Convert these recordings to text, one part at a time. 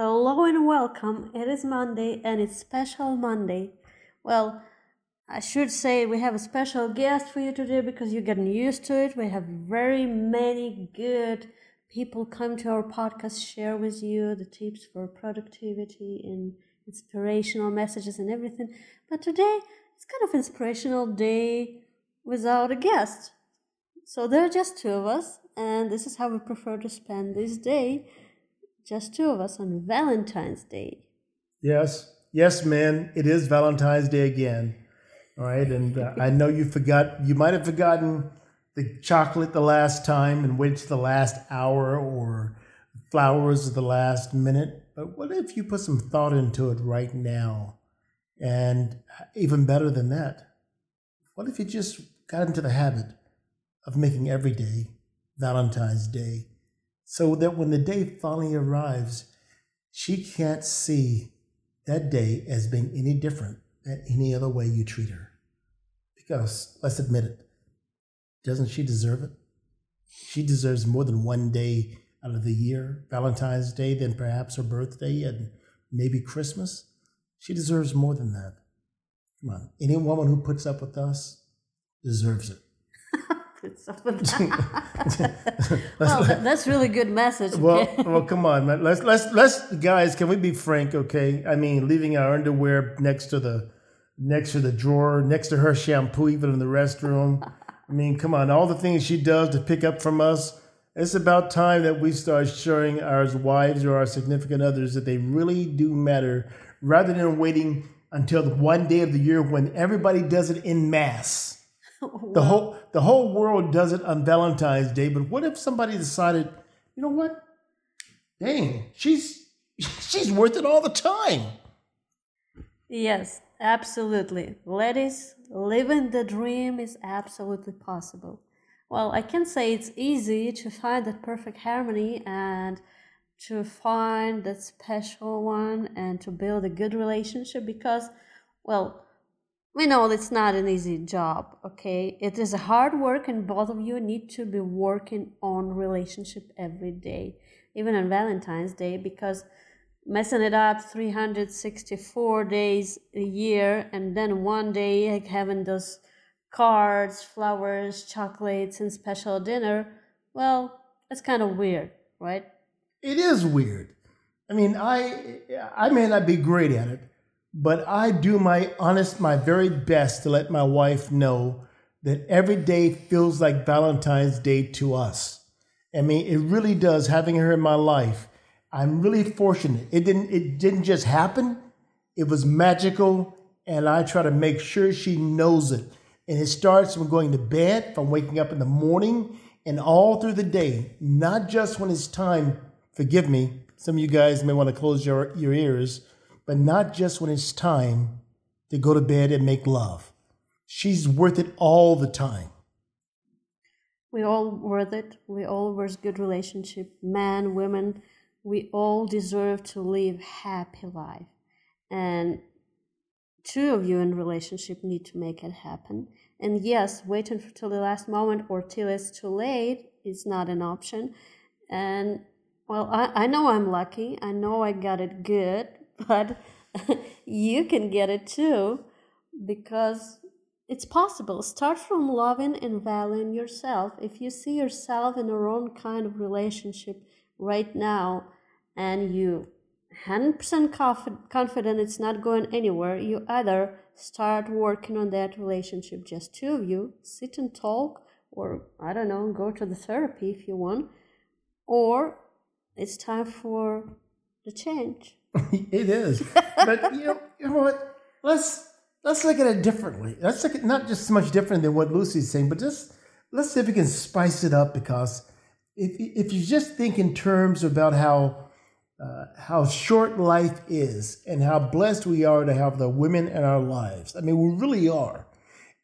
Hello and welcome. It is Monday and it's special Monday. Well, I should say we have a special guest for you today because you're getting used to it. We have very many good people come to our podcast, share with you the tips for productivity and inspirational messages and everything. But today it's kind of inspirational day without a guest. So there are just two of us, and this is how we prefer to spend this day. Just two of us on Valentine's Day. Yes, yes, man. It is Valentine's Day again. All right, and uh, I know you forgot. You might have forgotten the chocolate the last time and waited to the last hour or flowers at the last minute. But what if you put some thought into it right now? And even better than that, what if you just got into the habit of making every day Valentine's Day so that when the day finally arrives, she can't see that day as being any different than any other way you treat her? Because let's admit it, doesn't she deserve it? She deserves more than one day out of the year, Valentine's Day, then perhaps her birthday and maybe Christmas. She deserves more than that. Come on. Any woman who puts up with us deserves it. Puts up with that. well, that's really good message. Well, well, come on, man. Let's let's let's guys. Can we be frank? Okay. I mean, leaving our underwear next to the next to the drawer, next to her shampoo, even in the restroom. I mean, come on, all the things she does to pick up from us. It's about time that we start showing our wives or our significant others that they really do matter rather than waiting until the one day of the year when everybody does it in mass. The whole the whole world does it on Valentine's Day, but what if somebody decided, you know what? Dang, she's she's worth it all the time. Yes, absolutely. Ladies, living the dream is absolutely possible. Well, I can say it's easy to find that perfect harmony and to find that special one and to build a good relationship because, well, we know it's not an easy job, okay? It is hard work, and both of you need to be working on relationship every day, even on Valentine's Day, because messing it up 364 days a year and then one day like having those cards, flowers, chocolates, and special dinner, well, it's kind of weird, right? It is weird. I mean, I I may not be great at it, but I do my honest, my very best to let my wife know that every day feels like Valentine's Day to us. I mean, it really does having her in my life. I'm really fortunate. It didn't it didn't just happen. It was magical and I try to make sure she knows it. And it starts from going to bed, from waking up in the morning and all through the day, not just when it's time, forgive me, some of you guys may want to close your, your ears, but not just when it's time to go to bed and make love. She's worth it all the time. We all worth it. We all worth good relationship, men, women we all deserve to live happy life and two of you in relationship need to make it happen and yes waiting till the last moment or till it's too late is not an option and well i, I know i'm lucky i know i got it good but you can get it too because it's possible start from loving and valuing yourself if you see yourself in your own kind of relationship right now and you 100% confident it's not going anywhere, you either start working on that relationship, just two of you, sit and talk, or I don't know, go to the therapy if you want, or it's time for the change. it is. But you know, you know what? Let's let's look at it differently. Let's look at not just so much different than what Lucy's saying, but just let's see if we can spice it up because if if you just think in terms about how uh, how short life is and how blessed we are to have the women in our lives. I mean, we really are.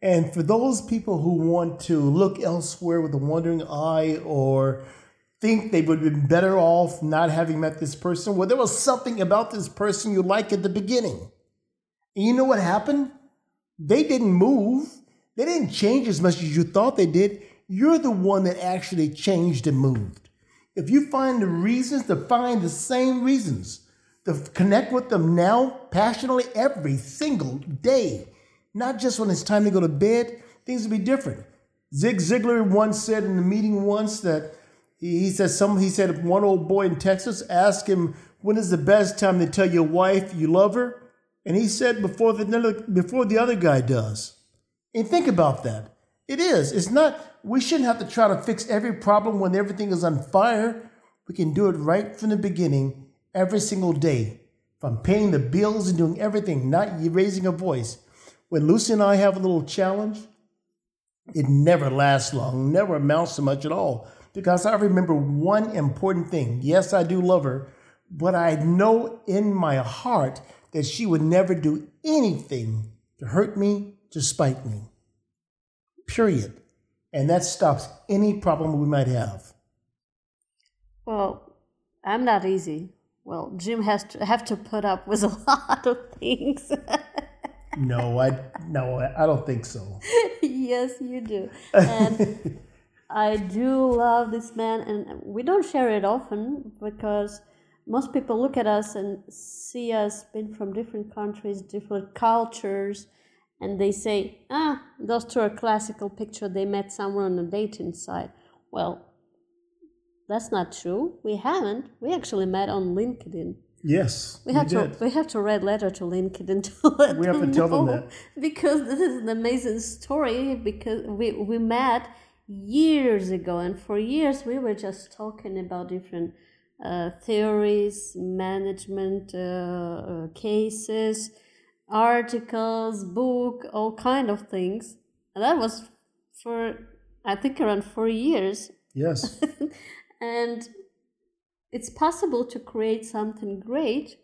And for those people who want to look elsewhere with a wondering eye or think they would have been better off not having met this person, well, there was something about this person you like at the beginning. And you know what happened? They didn't move. They didn't change as much as you thought they did. You're the one that actually changed and moved if you find the reasons to find the same reasons to connect with them now passionately every single day, not just when it's time to go to bed. Things will be different. Zig Ziglar once said in a meeting once that he, said some he said one old boy in Texas asked him when is the best time to tell your wife you love her, and he said before the before the other guy does. And think about that. It is. It's not. We shouldn't have to try to fix every problem when everything is on fire. We can do it right from the beginning, every single day, from paying the bills and doing everything, not raising a voice. When Lucy and I have a little challenge, it never lasts long, never amounts to much at all. Because I remember one important thing. Yes, I do love her, but I know in my heart that she would never do anything to hurt me, to spite me. Period. And that stops any problem we might have. Well, I'm not easy. Well, Jim has to have to put up with a lot of things. no, I no, I don't think so. yes, you do. And I do love this man, and we don't share it often because most people look at us and see us being from different countries, different cultures, and they say, ah, those two are classical picture. They met somewhere on a dating site. Well, that's not true. We haven't. We actually met on LinkedIn. Yes, we have to. We have to write letter to LinkedIn to let We have to tell them that because this is an amazing story. Because we we met years ago, and for years we were just talking about different uh, theories, management uh, uh, cases, articles, book, all kind of things. And that was for I think around four years. Yes. and it's possible to create something great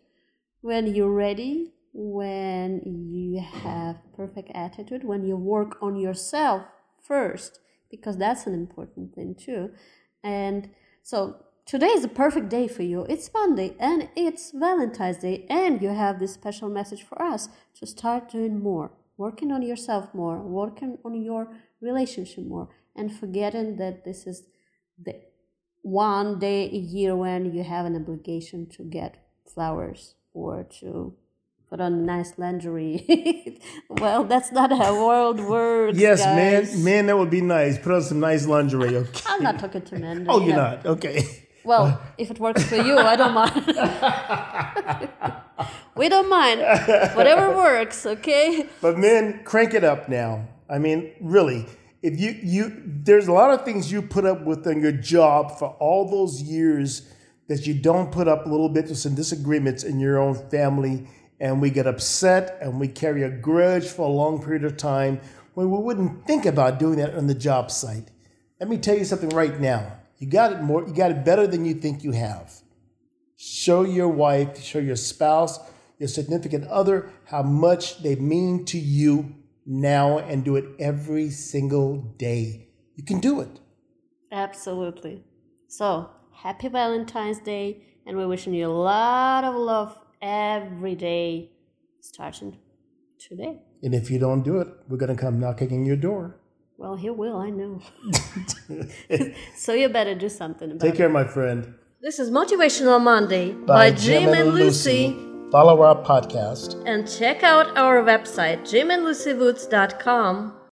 when you're ready, when you have perfect attitude, when you work on yourself first, because that's an important thing too. And so today is a perfect day for you. It's Monday and it's Valentine's Day, and you have this special message for us to start doing more, working on yourself more, working on your relationship more, and forgetting that this is the one day a year when you have an obligation to get flowers or to put on nice lingerie. well, that's not how world works. Yes, guys. man, man, that would be nice. Put on some nice lingerie. Okay. I'm not talking to men. oh, you're not. Okay. Well, uh, if it works for you, I don't mind. we don't mind. Whatever works, okay? But men, crank it up now. I mean, really if you you there's a lot of things you put up with on your job for all those years that you don't put up a little bit of some disagreements in your own family and we get upset and we carry a grudge for a long period of time when we wouldn't think about doing that on the job site let me tell you something right now you got it more you got it better than you think you have show your wife show your spouse your significant other how much they mean to you now and do it every single day. You can do it. Absolutely. So, happy Valentine's Day, and we're wishing you a lot of love every day, starting today. And if you don't do it, we're going to come knocking on your door. Well, he will, I know. so, you better do something about it. Take it. care, my friend. This is Motivational Monday by, by Jim, Jim, and Lucy. Lucy follow our podcast, and check out our website, jimandlucywoods.com.